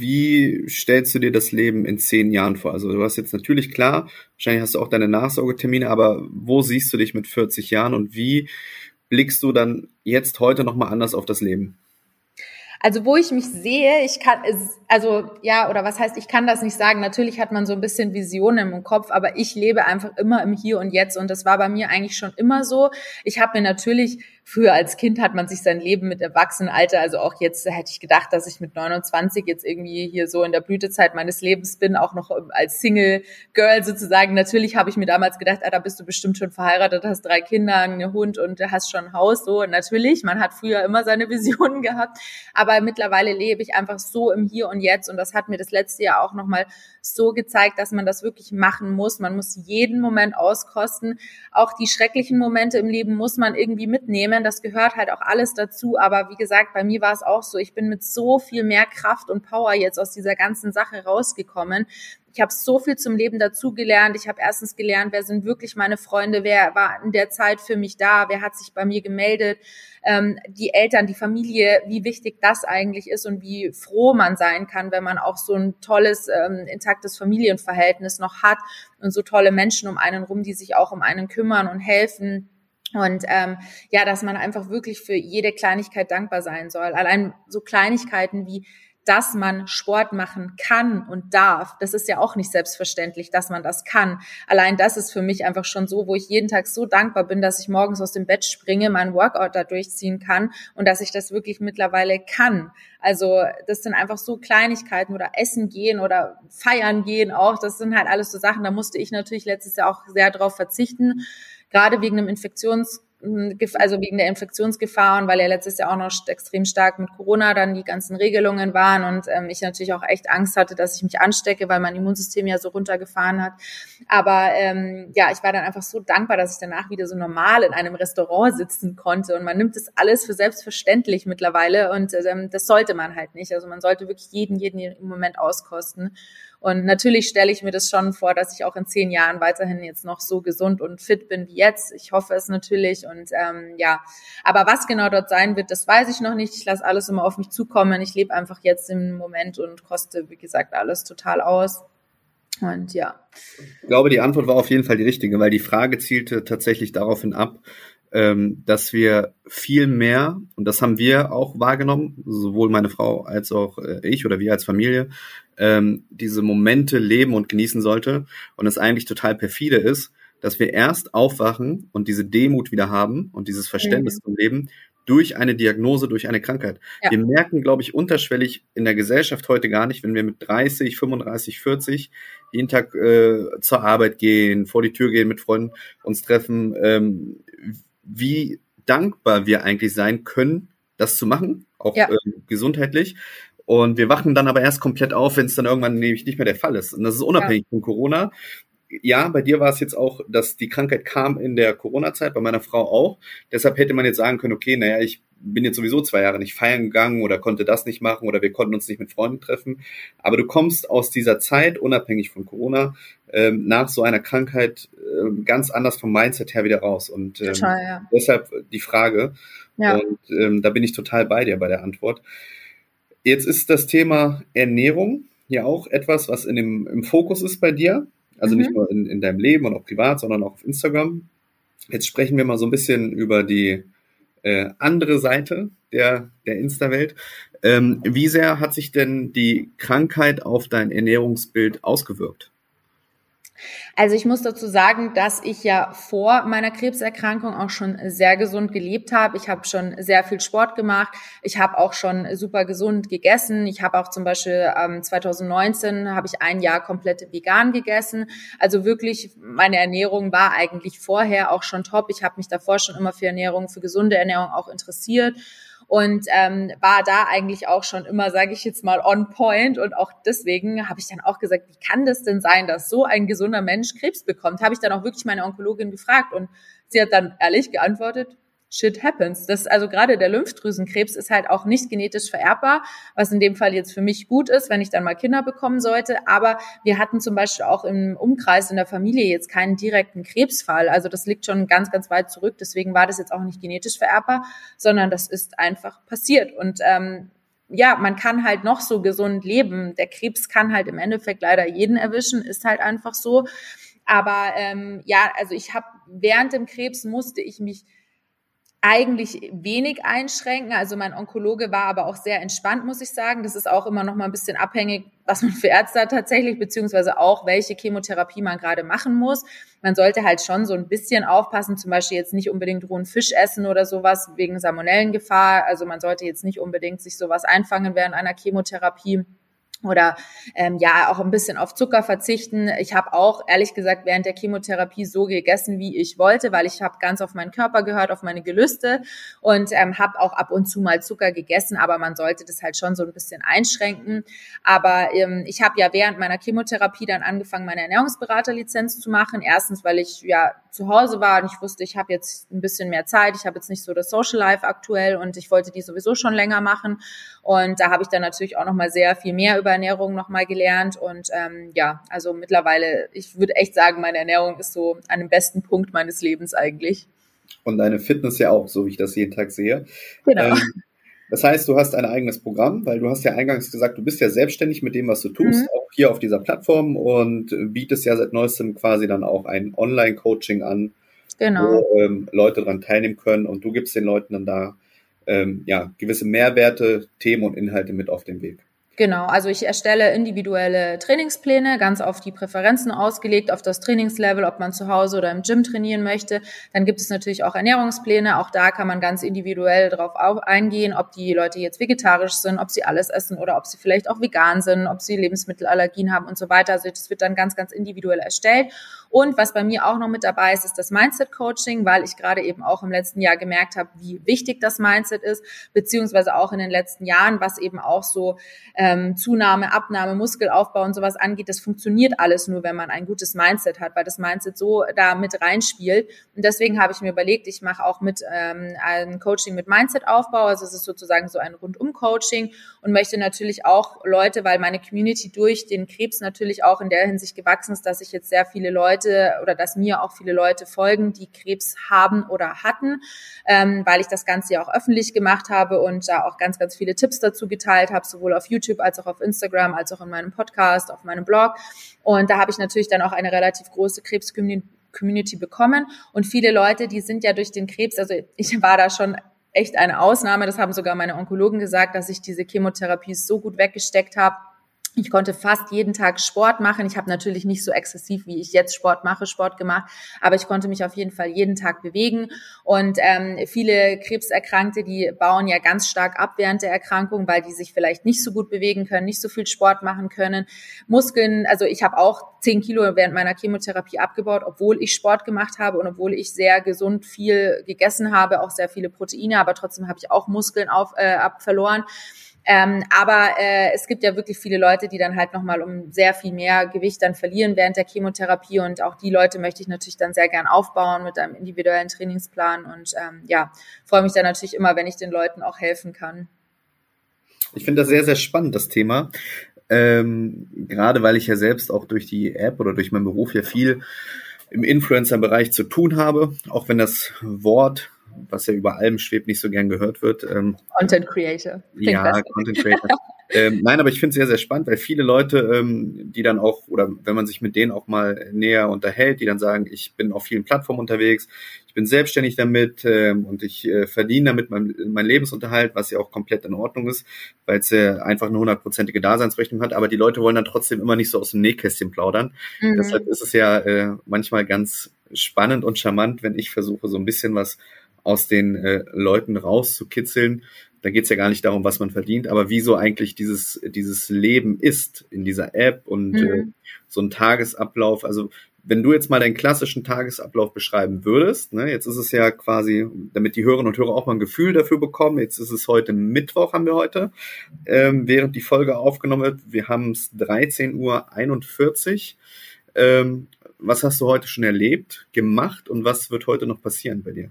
Wie stellst du dir das Leben in zehn Jahren vor? Also du hast jetzt natürlich klar, wahrscheinlich hast du auch deine Nachsorgetermine, aber wo siehst du dich mit 40 Jahren und wie blickst du dann jetzt heute nochmal anders auf das Leben? Also wo ich mich sehe, ich kann, also ja, oder was heißt, ich kann das nicht sagen. Natürlich hat man so ein bisschen Visionen im Kopf, aber ich lebe einfach immer im Hier und Jetzt und das war bei mir eigentlich schon immer so. Ich habe mir natürlich früher als Kind hat man sich sein Leben mit Erwachsenenalter, also auch jetzt hätte ich gedacht, dass ich mit 29 jetzt irgendwie hier so in der Blütezeit meines Lebens bin, auch noch als Single Girl sozusagen. Natürlich habe ich mir damals gedacht, ah, da bist du bestimmt schon verheiratet, hast drei Kinder, einen Hund und hast schon ein Haus. So natürlich, man hat früher immer seine Visionen gehabt, aber mittlerweile lebe ich einfach so im Hier und Jetzt und das hat mir das letzte Jahr auch nochmal so gezeigt, dass man das wirklich machen muss. Man muss jeden Moment auskosten. Auch die schrecklichen Momente im Leben muss man irgendwie mitnehmen trainieren, das gehört halt auch alles dazu. Aber wie gesagt, bei mir war es auch so, ich bin mit so viel mehr Kraft und Power jetzt aus dieser ganzen Sache rausgekommen. Ich habe so viel zum Leben dazugelernt. Ich habe erstens gelernt, wer sind wirklich meine Freunde, wer war in der Zeit für mich da, wer hat sich bei mir gemeldet, ähm, die Eltern, die Familie, wie wichtig das eigentlich ist und wie froh man sein kann, wenn man auch so ein tolles, ähm, intaktes Familienverhältnis noch hat und so tolle Menschen um einen rum, die sich auch um einen kümmern und helfen und ähm, ja, dass man einfach wirklich für jede Kleinigkeit dankbar sein soll. Allein so Kleinigkeiten wie dass man Sport machen kann und darf. Das ist ja auch nicht selbstverständlich, dass man das kann. Allein das ist für mich einfach schon so, wo ich jeden Tag so dankbar bin, dass ich morgens aus dem Bett springe, meinen Workout da durchziehen kann und dass ich das wirklich mittlerweile kann. Also das sind einfach so Kleinigkeiten oder essen gehen oder feiern gehen auch. Das sind halt alles so Sachen, da musste ich natürlich letztes Jahr auch sehr drauf verzichten. Gerade wegen einem Infektions also wegen der Infektionsgefahr und weil ja letztes Jahr auch noch extrem stark mit Corona dann die ganzen Regelungen waren und ähm, ich natürlich auch echt Angst hatte, dass ich mich anstecke, weil mein Immunsystem ja so runtergefahren hat. Aber ähm, ja, ich war dann einfach so dankbar, dass ich danach wieder so normal in einem Restaurant sitzen konnte und man nimmt das alles für selbstverständlich mittlerweile und ähm, das sollte man halt nicht. Also man sollte wirklich jeden, jeden im Moment auskosten. Und natürlich stelle ich mir das schon vor, dass ich auch in zehn Jahren weiterhin jetzt noch so gesund und fit bin wie jetzt. Ich hoffe es natürlich. Und ähm, ja, aber was genau dort sein wird, das weiß ich noch nicht. Ich lasse alles immer auf mich zukommen. Ich lebe einfach jetzt im Moment und koste, wie gesagt, alles total aus. Und ja. Ich glaube, die Antwort war auf jeden Fall die richtige, weil die Frage zielte tatsächlich daraufhin ab, ähm, dass wir viel mehr, und das haben wir auch wahrgenommen, sowohl meine Frau als auch äh, ich oder wir als Familie, ähm, diese Momente leben und genießen sollte. Und es eigentlich total perfide ist, dass wir erst aufwachen und diese Demut wieder haben und dieses Verständnis mhm. zum Leben durch eine Diagnose, durch eine Krankheit. Ja. Wir merken, glaube ich, unterschwellig in der Gesellschaft heute gar nicht, wenn wir mit 30, 35, 40 jeden Tag äh, zur Arbeit gehen, vor die Tür gehen, mit Freunden uns treffen, ähm, wie dankbar wir eigentlich sein können, das zu machen, auch ja. äh, gesundheitlich. Und wir wachen dann aber erst komplett auf, wenn es dann irgendwann nämlich nicht mehr der Fall ist. Und das ist unabhängig ja. von Corona. Ja, bei dir war es jetzt auch, dass die Krankheit kam in der Corona-Zeit, bei meiner Frau auch. Deshalb hätte man jetzt sagen können, okay, naja, ich bin jetzt sowieso zwei Jahre nicht feiern gegangen oder konnte das nicht machen oder wir konnten uns nicht mit Freunden treffen. Aber du kommst aus dieser Zeit, unabhängig von Corona, ähm, nach so einer Krankheit äh, ganz anders vom Mindset her wieder raus. Und ähm, total, ja. deshalb die Frage. Ja. Und ähm, da bin ich total bei dir bei der Antwort. Jetzt ist das Thema Ernährung ja auch etwas, was in dem, im Fokus ist bei dir. Also mhm. nicht nur in, in deinem Leben und auch privat, sondern auch auf Instagram. Jetzt sprechen wir mal so ein bisschen über die äh, andere Seite der, der Insta-Welt. Ähm, wie sehr hat sich denn die Krankheit auf dein Ernährungsbild ausgewirkt? Also ich muss dazu sagen, dass ich ja vor meiner Krebserkrankung auch schon sehr gesund gelebt habe. Ich habe schon sehr viel Sport gemacht. Ich habe auch schon super gesund gegessen. Ich habe auch zum Beispiel ähm, 2019 habe ich ein Jahr komplett vegan gegessen. Also wirklich, meine Ernährung war eigentlich vorher auch schon top. Ich habe mich davor schon immer für Ernährung, für gesunde Ernährung auch interessiert und ähm, war da eigentlich auch schon immer, sage ich jetzt mal, on point. Und auch deswegen habe ich dann auch gesagt, wie kann das denn sein, dass so ein gesunder Mensch Krebs bekommt? Habe ich dann auch wirklich meine Onkologin gefragt und sie hat dann ehrlich geantwortet, shit happens. Das also gerade der Lymphdrüsenkrebs ist halt auch nicht genetisch vererbbar, was in dem Fall jetzt für mich gut ist, wenn ich dann mal Kinder bekommen sollte. Aber wir hatten zum Beispiel auch im Umkreis in der Familie jetzt keinen direkten Krebsfall. Also das liegt schon ganz, ganz weit zurück. Deswegen war das jetzt auch nicht genetisch vererbbar, sondern das ist einfach passiert. Und ähm, ja, man kann halt noch so gesund leben. Der Krebs kann halt im Endeffekt leider jeden erwischen, ist halt einfach so. Aber ähm, ja, also ich habe während dem Krebs musste ich mich eigentlich wenig einschränken. Also mein Onkologe war aber auch sehr entspannt, muss ich sagen. Das ist auch immer noch mal ein bisschen abhängig, was man für Ärzte hat tatsächlich, beziehungsweise auch, welche Chemotherapie man gerade machen muss. Man sollte halt schon so ein bisschen aufpassen, zum Beispiel jetzt nicht unbedingt rohen Fisch essen oder sowas wegen Salmonellengefahr. Also man sollte jetzt nicht unbedingt sich sowas einfangen während einer Chemotherapie oder ähm, ja auch ein bisschen auf Zucker verzichten. Ich habe auch ehrlich gesagt während der Chemotherapie so gegessen, wie ich wollte, weil ich habe ganz auf meinen Körper gehört, auf meine Gelüste und ähm, habe auch ab und zu mal Zucker gegessen, aber man sollte das halt schon so ein bisschen einschränken. Aber ähm, ich habe ja während meiner Chemotherapie dann angefangen, meine Ernährungsberaterlizenz zu machen. Erstens, weil ich ja zu Hause war und ich wusste, ich habe jetzt ein bisschen mehr Zeit, ich habe jetzt nicht so das Social Life aktuell und ich wollte die sowieso schon länger machen. Und da habe ich dann natürlich auch noch mal sehr viel mehr über Ernährung noch mal gelernt. Und ähm, ja, also mittlerweile, ich würde echt sagen, meine Ernährung ist so an dem besten Punkt meines Lebens eigentlich. Und deine Fitness ja auch, so wie ich das jeden Tag sehe. Genau. Ähm, das heißt, du hast ein eigenes Programm, weil du hast ja eingangs gesagt, du bist ja selbstständig mit dem, was du tust, mhm. auch hier auf dieser Plattform und bietest ja seit neuestem quasi dann auch ein Online-Coaching an, genau. wo ähm, Leute daran teilnehmen können und du gibst den Leuten dann da ähm, ja gewisse Mehrwerte, Themen und Inhalte mit auf den Weg. Genau, also ich erstelle individuelle Trainingspläne, ganz auf die Präferenzen ausgelegt, auf das Trainingslevel, ob man zu Hause oder im Gym trainieren möchte. Dann gibt es natürlich auch Ernährungspläne, auch da kann man ganz individuell drauf eingehen, ob die Leute jetzt vegetarisch sind, ob sie alles essen oder ob sie vielleicht auch vegan sind, ob sie Lebensmittelallergien haben und so weiter. Also das wird dann ganz, ganz individuell erstellt. Und was bei mir auch noch mit dabei ist, ist das Mindset Coaching, weil ich gerade eben auch im letzten Jahr gemerkt habe, wie wichtig das Mindset ist, beziehungsweise auch in den letzten Jahren, was eben auch so ähm, Zunahme, Abnahme, Muskelaufbau und sowas angeht, das funktioniert alles nur, wenn man ein gutes Mindset hat, weil das Mindset so da mit reinspielt. Und deswegen habe ich mir überlegt, ich mache auch mit ähm, ein Coaching mit Mindset-Aufbau, also es ist sozusagen so ein Rundum-Coaching und möchte natürlich auch Leute, weil meine Community durch den Krebs natürlich auch in der Hinsicht gewachsen ist, dass ich jetzt sehr viele Leute oder dass mir auch viele Leute folgen, die Krebs haben oder hatten, ähm, weil ich das Ganze ja auch öffentlich gemacht habe und da auch ganz, ganz viele Tipps dazu geteilt habe, sowohl auf YouTube als auch auf Instagram, als auch in meinem Podcast, auf meinem Blog. Und da habe ich natürlich dann auch eine relativ große Krebs-Community bekommen. Und viele Leute, die sind ja durch den Krebs, also ich war da schon echt eine Ausnahme, das haben sogar meine Onkologen gesagt, dass ich diese Chemotherapie so gut weggesteckt habe, ich konnte fast jeden Tag Sport machen. Ich habe natürlich nicht so exzessiv, wie ich jetzt Sport mache, Sport gemacht, aber ich konnte mich auf jeden Fall jeden Tag bewegen. Und ähm, viele Krebserkrankte, die bauen ja ganz stark ab während der Erkrankung, weil die sich vielleicht nicht so gut bewegen können, nicht so viel Sport machen können. Muskeln, also ich habe auch zehn Kilo während meiner Chemotherapie abgebaut, obwohl ich Sport gemacht habe und obwohl ich sehr gesund viel gegessen habe, auch sehr viele Proteine, aber trotzdem habe ich auch Muskeln auf, äh, ab verloren. Ähm, aber äh, es gibt ja wirklich viele Leute, die dann halt nochmal um sehr viel mehr Gewicht dann verlieren während der Chemotherapie. Und auch die Leute möchte ich natürlich dann sehr gern aufbauen mit einem individuellen Trainingsplan. Und ähm, ja, freue mich dann natürlich immer, wenn ich den Leuten auch helfen kann. Ich finde das sehr, sehr spannend, das Thema. Ähm, gerade weil ich ja selbst auch durch die App oder durch meinen Beruf ja viel im Influencer-Bereich zu tun habe, auch wenn das Wort was ja über allem schwebt, nicht so gern gehört wird. Ähm, Content Creator. Ja, Content Creator. ähm, nein, aber ich finde es sehr, sehr spannend, weil viele Leute, ähm, die dann auch, oder wenn man sich mit denen auch mal näher unterhält, die dann sagen, ich bin auf vielen Plattformen unterwegs, ich bin selbstständig damit ähm, und ich äh, verdiene damit mein, mein Lebensunterhalt, was ja auch komplett in Ordnung ist, weil es ja einfach eine hundertprozentige Daseinsrechnung hat, aber die Leute wollen dann trotzdem immer nicht so aus dem Nähkästchen plaudern. Mhm. Deshalb ist es ja äh, manchmal ganz spannend und charmant, wenn ich versuche, so ein bisschen was aus den äh, Leuten rauszukitzeln. Da geht's ja gar nicht darum, was man verdient, aber wie so eigentlich dieses, dieses Leben ist in dieser App und mhm. äh, so ein Tagesablauf. Also wenn du jetzt mal deinen klassischen Tagesablauf beschreiben würdest, ne, jetzt ist es ja quasi, damit die Hörerinnen und Hörer auch mal ein Gefühl dafür bekommen, jetzt ist es heute Mittwoch, haben wir heute, ähm, während die Folge aufgenommen wird. Wir haben es 13.41 Uhr. Ähm, was hast du heute schon erlebt, gemacht und was wird heute noch passieren bei dir?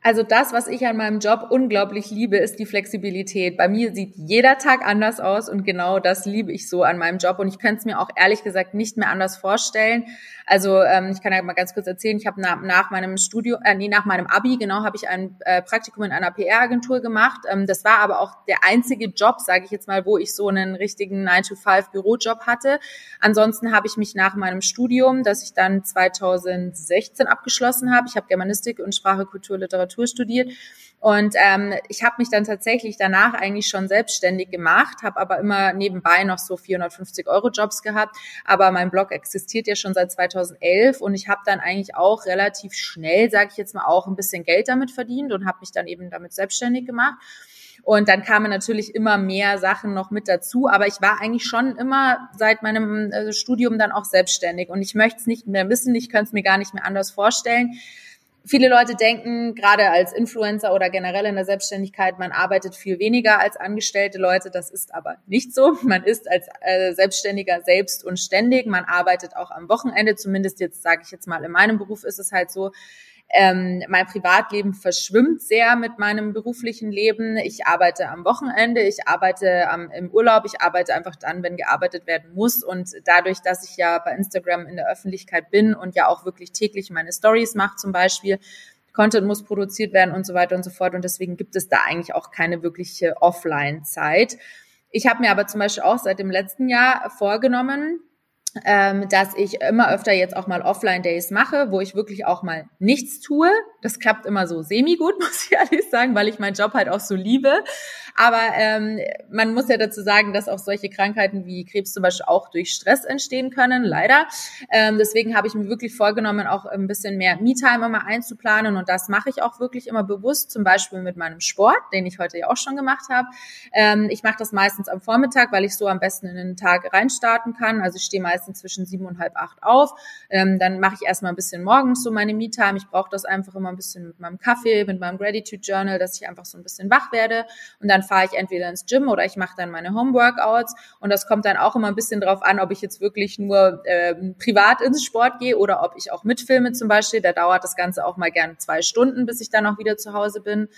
Also das, was ich an meinem Job unglaublich liebe, ist die Flexibilität. Bei mir sieht jeder Tag anders aus und genau das liebe ich so an meinem Job und ich könnte es mir auch ehrlich gesagt nicht mehr anders vorstellen. Also ähm, ich kann ja mal ganz kurz erzählen, ich habe nach, nach meinem Studio, äh, nee, nach meinem Abi, genau, habe ich ein äh, Praktikum in einer PR-Agentur gemacht. Ähm, das war aber auch der einzige Job, sage ich jetzt mal, wo ich so einen richtigen 9-to-5-Bürojob hatte. Ansonsten habe ich mich nach meinem Studium, das ich dann 2016 abgeschlossen habe, ich habe Germanistik und Sprache, Kultur, Literatur studiert, und ähm, ich habe mich dann tatsächlich danach eigentlich schon selbstständig gemacht, habe aber immer nebenbei noch so 450 Euro Jobs gehabt. Aber mein Blog existiert ja schon seit 2011 und ich habe dann eigentlich auch relativ schnell, sage ich jetzt mal, auch ein bisschen Geld damit verdient und habe mich dann eben damit selbstständig gemacht. Und dann kamen natürlich immer mehr Sachen noch mit dazu. Aber ich war eigentlich schon immer seit meinem äh, Studium dann auch selbstständig. Und ich möchte es nicht mehr wissen, ich könnte es mir gar nicht mehr anders vorstellen Viele Leute denken, gerade als Influencer oder generell in der Selbstständigkeit, man arbeitet viel weniger als angestellte Leute. Das ist aber nicht so. Man ist als äh, Selbstständiger selbst und ständig. Man arbeitet auch am Wochenende. Zumindest jetzt sage ich jetzt mal, in meinem Beruf ist es halt so, ähm, mein Privatleben verschwimmt sehr mit meinem beruflichen Leben. Ich arbeite am Wochenende, ich arbeite am, im Urlaub, ich arbeite einfach dann, wenn gearbeitet werden muss. Und dadurch, dass ich ja bei Instagram in der Öffentlichkeit bin und ja auch wirklich täglich meine Stories mache zum Beispiel, Content muss produziert werden und so weiter und so fort. Und deswegen gibt es da eigentlich auch keine wirkliche Offline-Zeit. Ich habe mir aber zum Beispiel auch seit dem letzten Jahr vorgenommen, ähm, dass ich immer öfter jetzt auch mal Offline-Days mache, wo ich wirklich auch mal nichts tue. Das klappt immer so semi-gut, muss ich ehrlich sagen, weil ich meinen Job halt auch so liebe. Aber ähm, man muss ja dazu sagen, dass auch solche Krankheiten wie Krebs zum Beispiel auch durch Stress entstehen können, leider. Ähm, deswegen habe ich mir wirklich vorgenommen, auch ein bisschen mehr Me-Time immer einzuplanen und das mache ich auch wirklich immer bewusst, zum Beispiel mit meinem Sport, den ich heute ja auch schon gemacht habe. Ähm, ich mache das meistens am Vormittag, weil ich so am besten in den Tag reinstarten kann. Also ich stehe meistens zwischen sieben und halb acht auf. Ähm, dann mache ich erstmal ein bisschen morgens so meine Me-Time. Ich brauche das einfach immer ein bisschen mit meinem Kaffee, mit meinem Gratitude Journal, dass ich einfach so ein bisschen wach werde und dann fahre ich entweder ins Gym oder ich mache dann meine Homeworkouts und das kommt dann auch immer ein bisschen drauf an, ob ich jetzt wirklich nur ähm, privat ins Sport gehe oder ob ich auch mitfilme zum Beispiel. Da dauert das Ganze auch mal gern zwei Stunden, bis ich dann auch wieder zu Hause bin.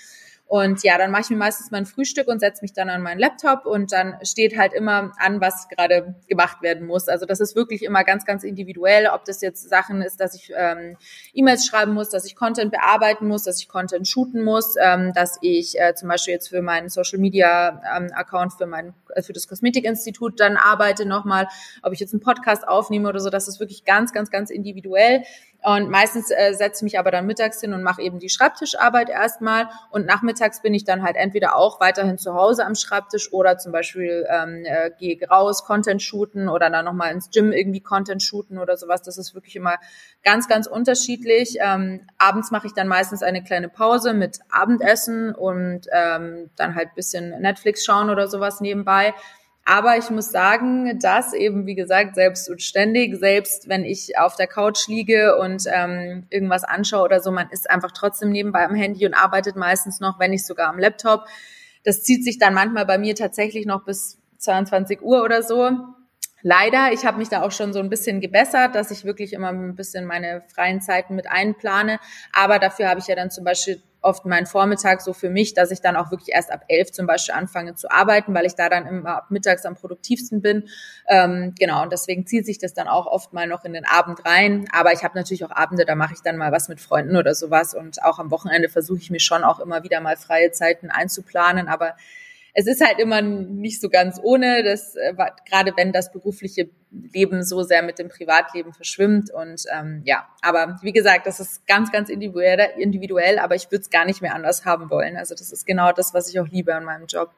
Und ja, dann mache ich mir meistens mein Frühstück und setze mich dann an meinen Laptop und dann steht halt immer an, was gerade gemacht werden muss. Also das ist wirklich immer ganz, ganz individuell, ob das jetzt Sachen ist, dass ich ähm, E-Mails schreiben muss, dass ich Content bearbeiten muss, dass ich Content shooten muss, ähm, dass ich äh, zum Beispiel jetzt für meinen Social Media ähm, Account für mein äh, für das Kosmetikinstitut dann arbeite nochmal, ob ich jetzt einen Podcast aufnehme oder so. Das ist wirklich ganz, ganz, ganz individuell. Und meistens äh, setze ich mich aber dann mittags hin und mache eben die Schreibtischarbeit erstmal. Und nachmittags bin ich dann halt entweder auch weiterhin zu Hause am Schreibtisch oder zum Beispiel ähm, äh, gehe raus, Content shooten oder dann nochmal ins Gym irgendwie Content shooten oder sowas. Das ist wirklich immer ganz, ganz unterschiedlich. Ähm, abends mache ich dann meistens eine kleine Pause mit Abendessen und ähm, dann halt bisschen Netflix schauen oder sowas nebenbei. Aber ich muss sagen, dass eben, wie gesagt, selbst und ständig, selbst wenn ich auf der Couch liege und ähm, irgendwas anschaue oder so, man ist einfach trotzdem nebenbei am Handy und arbeitet meistens noch, wenn nicht sogar am Laptop. Das zieht sich dann manchmal bei mir tatsächlich noch bis 22 Uhr oder so. Leider, ich habe mich da auch schon so ein bisschen gebessert, dass ich wirklich immer ein bisschen meine freien Zeiten mit einplane. Aber dafür habe ich ja dann zum Beispiel oft meinen Vormittag so für mich, dass ich dann auch wirklich erst ab elf zum Beispiel anfange zu arbeiten, weil ich da dann immer ab mittags am produktivsten bin. Ähm, genau, und deswegen zieht sich das dann auch oft mal noch in den Abend rein. Aber ich habe natürlich auch Abende, da mache ich dann mal was mit Freunden oder sowas. Und auch am Wochenende versuche ich mir schon auch immer wieder mal freie Zeiten einzuplanen. Aber es ist halt immer nicht so ganz ohne, das, äh, gerade wenn das berufliche Leben so sehr mit dem Privatleben verschwimmt. Und ähm, ja, aber wie gesagt, das ist ganz, ganz individuell, individuell aber ich würde es gar nicht mehr anders haben wollen. Also das ist genau das, was ich auch liebe an meinem Job.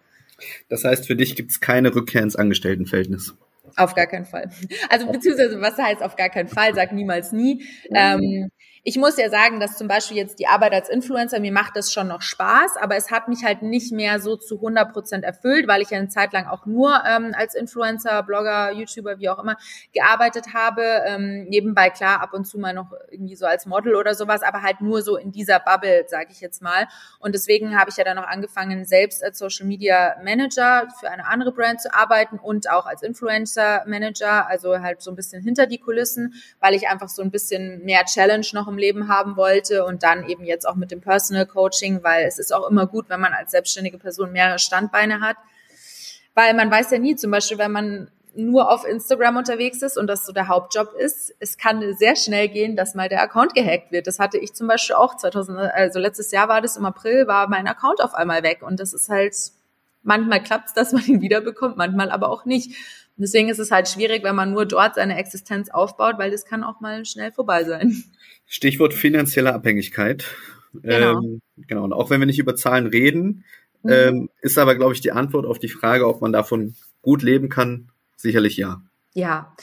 Das heißt, für dich gibt es keine Rückkehr ins Angestelltenverhältnis. Auf gar keinen Fall. Also beziehungsweise was heißt auf gar keinen Fall? Sag niemals nie. Ähm, ich muss ja sagen, dass zum Beispiel jetzt die Arbeit als Influencer, mir macht das schon noch Spaß, aber es hat mich halt nicht mehr so zu 100 Prozent erfüllt, weil ich ja eine Zeit lang auch nur ähm, als Influencer, Blogger, YouTuber, wie auch immer, gearbeitet habe. Ähm, nebenbei klar ab und zu mal noch irgendwie so als Model oder sowas, aber halt nur so in dieser Bubble, sage ich jetzt mal. Und deswegen habe ich ja dann noch angefangen, selbst als Social Media Manager für eine andere Brand zu arbeiten und auch als Influencer Manager, also halt so ein bisschen hinter die Kulissen, weil ich einfach so ein bisschen mehr Challenge noch im Leben haben wollte und dann eben jetzt auch mit dem Personal Coaching, weil es ist auch immer gut, wenn man als selbstständige Person mehrere Standbeine hat, weil man weiß ja nie, zum Beispiel, wenn man nur auf Instagram unterwegs ist und das so der Hauptjob ist, es kann sehr schnell gehen, dass mal der Account gehackt wird. Das hatte ich zum Beispiel auch 2000, also letztes Jahr war das im April, war mein Account auf einmal weg und das ist halt, manchmal klappt es, dass man ihn wiederbekommt, manchmal aber auch nicht. Deswegen ist es halt schwierig, wenn man nur dort seine Existenz aufbaut, weil das kann auch mal schnell vorbei sein. Stichwort finanzielle Abhängigkeit. Genau. Ähm, genau. Und auch wenn wir nicht über Zahlen reden, mhm. ähm, ist aber, glaube ich, die Antwort auf die Frage, ob man davon gut leben kann, sicherlich ja. Ja.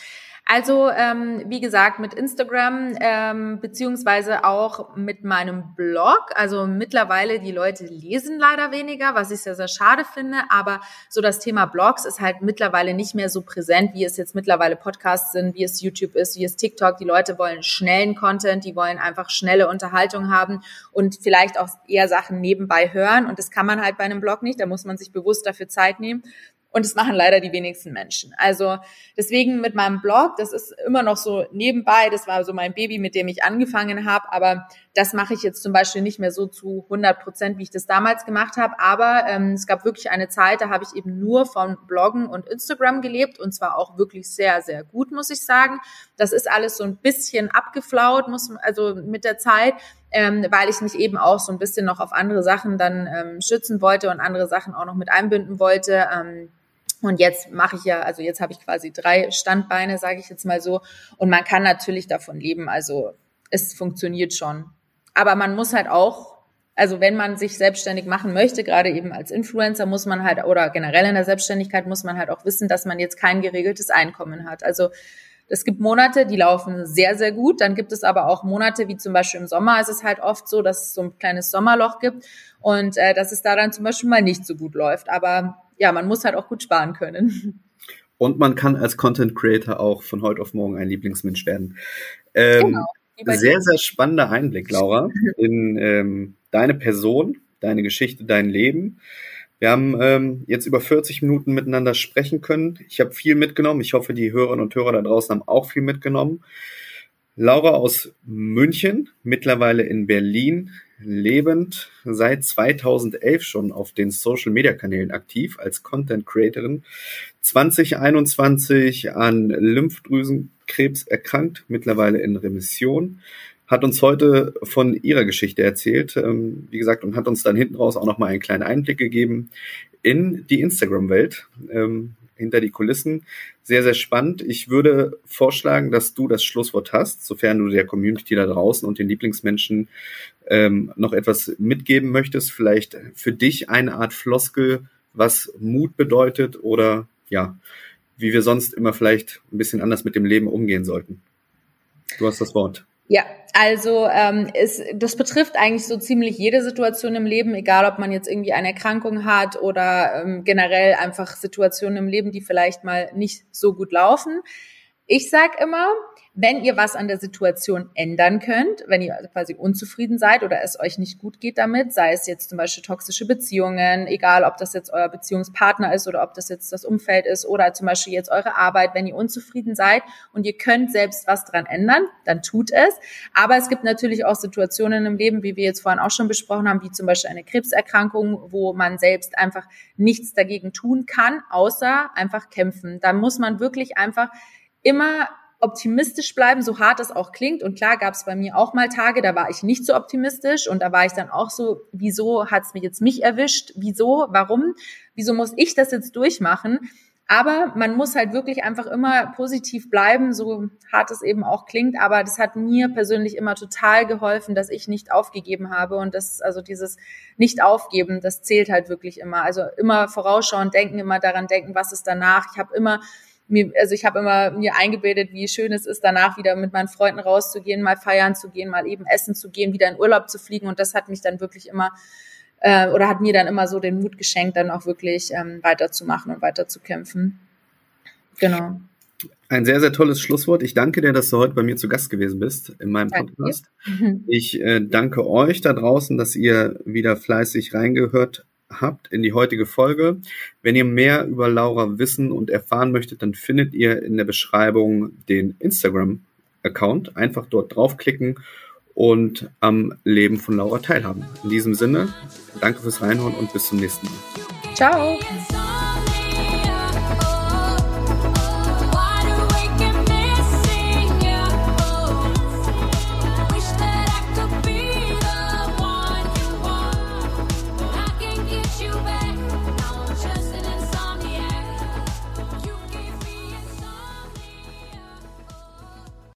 Also ähm, wie gesagt, mit Instagram ähm, beziehungsweise auch mit meinem Blog. Also mittlerweile die Leute lesen leider weniger, was ich sehr, sehr schade finde. Aber so das Thema Blogs ist halt mittlerweile nicht mehr so präsent, wie es jetzt mittlerweile Podcasts sind, wie es YouTube ist, wie es TikTok. Die Leute wollen schnellen Content, die wollen einfach schnelle Unterhaltung haben und vielleicht auch eher Sachen nebenbei hören. Und das kann man halt bei einem Blog nicht. Da muss man sich bewusst dafür Zeit nehmen. Und das machen leider die wenigsten Menschen. Also deswegen mit meinem Blog, das ist immer noch so nebenbei, das war so mein Baby, mit dem ich angefangen habe, aber das mache ich jetzt zum Beispiel nicht mehr so zu 100 Prozent, wie ich das damals gemacht habe. Aber ähm, es gab wirklich eine Zeit, da habe ich eben nur von Bloggen und Instagram gelebt und zwar auch wirklich sehr, sehr gut, muss ich sagen. Das ist alles so ein bisschen abgeflaut, muss also mit der Zeit. Ähm, weil ich mich eben auch so ein bisschen noch auf andere Sachen dann ähm, schützen wollte und andere Sachen auch noch mit einbinden wollte. Ähm, Und jetzt mache ich ja, also jetzt habe ich quasi drei Standbeine, sage ich jetzt mal so. Und man kann natürlich davon leben. Also es funktioniert schon. Aber man muss halt auch, also wenn man sich selbstständig machen möchte, gerade eben als Influencer, muss man halt, oder generell in der Selbstständigkeit muss man halt auch wissen, dass man jetzt kein geregeltes Einkommen hat. Also es gibt Monate, die laufen sehr, sehr gut. Dann gibt es aber auch Monate, wie zum Beispiel im Sommer ist es halt oft so, dass es so ein kleines Sommerloch gibt und äh, dass es da dann zum Beispiel mal nicht so gut läuft. Aber ja, man muss halt auch gut sparen können. Und man kann als Content Creator auch von heute auf morgen ein Lieblingsmensch werden. Ähm, genau. Sehr, sehr spannender Einblick, Laura, in ähm, deine Person, deine Geschichte, dein Leben. Wir haben ähm, jetzt über 40 Minuten miteinander sprechen können. Ich habe viel mitgenommen. Ich hoffe, die Hörerinnen und Hörer da draußen haben auch viel mitgenommen. Laura aus München, mittlerweile in Berlin, lebend, seit 2011 schon auf den Social Media Kanälen aktiv als Content Creatorin. 2021 an Lymphdrüsenkrebs erkrankt, mittlerweile in Remission hat uns heute von ihrer Geschichte erzählt, ähm, wie gesagt, und hat uns dann hinten raus auch nochmal einen kleinen Einblick gegeben in die Instagram-Welt, ähm, hinter die Kulissen. Sehr, sehr spannend. Ich würde vorschlagen, dass du das Schlusswort hast, sofern du der Community da draußen und den Lieblingsmenschen ähm, noch etwas mitgeben möchtest. Vielleicht für dich eine Art Floskel, was Mut bedeutet oder ja, wie wir sonst immer vielleicht ein bisschen anders mit dem Leben umgehen sollten. Du hast das Wort. Ja, also ähm, es, das betrifft eigentlich so ziemlich jede Situation im Leben, egal ob man jetzt irgendwie eine Erkrankung hat oder ähm, generell einfach Situationen im Leben, die vielleicht mal nicht so gut laufen. Ich sag immer, wenn ihr was an der Situation ändern könnt, wenn ihr quasi unzufrieden seid oder es euch nicht gut geht damit, sei es jetzt zum Beispiel toxische Beziehungen, egal ob das jetzt euer Beziehungspartner ist oder ob das jetzt das Umfeld ist oder zum Beispiel jetzt eure Arbeit, wenn ihr unzufrieden seid und ihr könnt selbst was dran ändern, dann tut es. Aber es gibt natürlich auch Situationen im Leben, wie wir jetzt vorhin auch schon besprochen haben, wie zum Beispiel eine Krebserkrankung, wo man selbst einfach nichts dagegen tun kann, außer einfach kämpfen. Da muss man wirklich einfach immer optimistisch bleiben, so hart es auch klingt. Und klar gab es bei mir auch mal Tage, da war ich nicht so optimistisch und da war ich dann auch so, wieso hat es mich jetzt mich erwischt? Wieso? Warum? Wieso muss ich das jetzt durchmachen? Aber man muss halt wirklich einfach immer positiv bleiben, so hart es eben auch klingt. Aber das hat mir persönlich immer total geholfen, dass ich nicht aufgegeben habe. Und das, also dieses Nicht-Aufgeben, das zählt halt wirklich immer. Also immer vorausschauen, denken, immer daran denken, was ist danach. Ich habe immer mir, also ich habe immer mir eingebildet, wie schön es ist, danach wieder mit meinen Freunden rauszugehen, mal feiern zu gehen, mal eben essen zu gehen, wieder in Urlaub zu fliegen. Und das hat mich dann wirklich immer äh, oder hat mir dann immer so den Mut geschenkt, dann auch wirklich ähm, weiterzumachen und weiterzukämpfen. Genau. Ein sehr, sehr tolles Schlusswort. Ich danke dir, dass du heute bei mir zu Gast gewesen bist in meinem Podcast. Ich äh, danke euch da draußen, dass ihr wieder fleißig reingehört habt in die heutige Folge. Wenn ihr mehr über Laura wissen und erfahren möchtet, dann findet ihr in der Beschreibung den Instagram-Account. Einfach dort draufklicken und am Leben von Laura teilhaben. In diesem Sinne, danke fürs Reinhören und bis zum nächsten Mal. Ciao.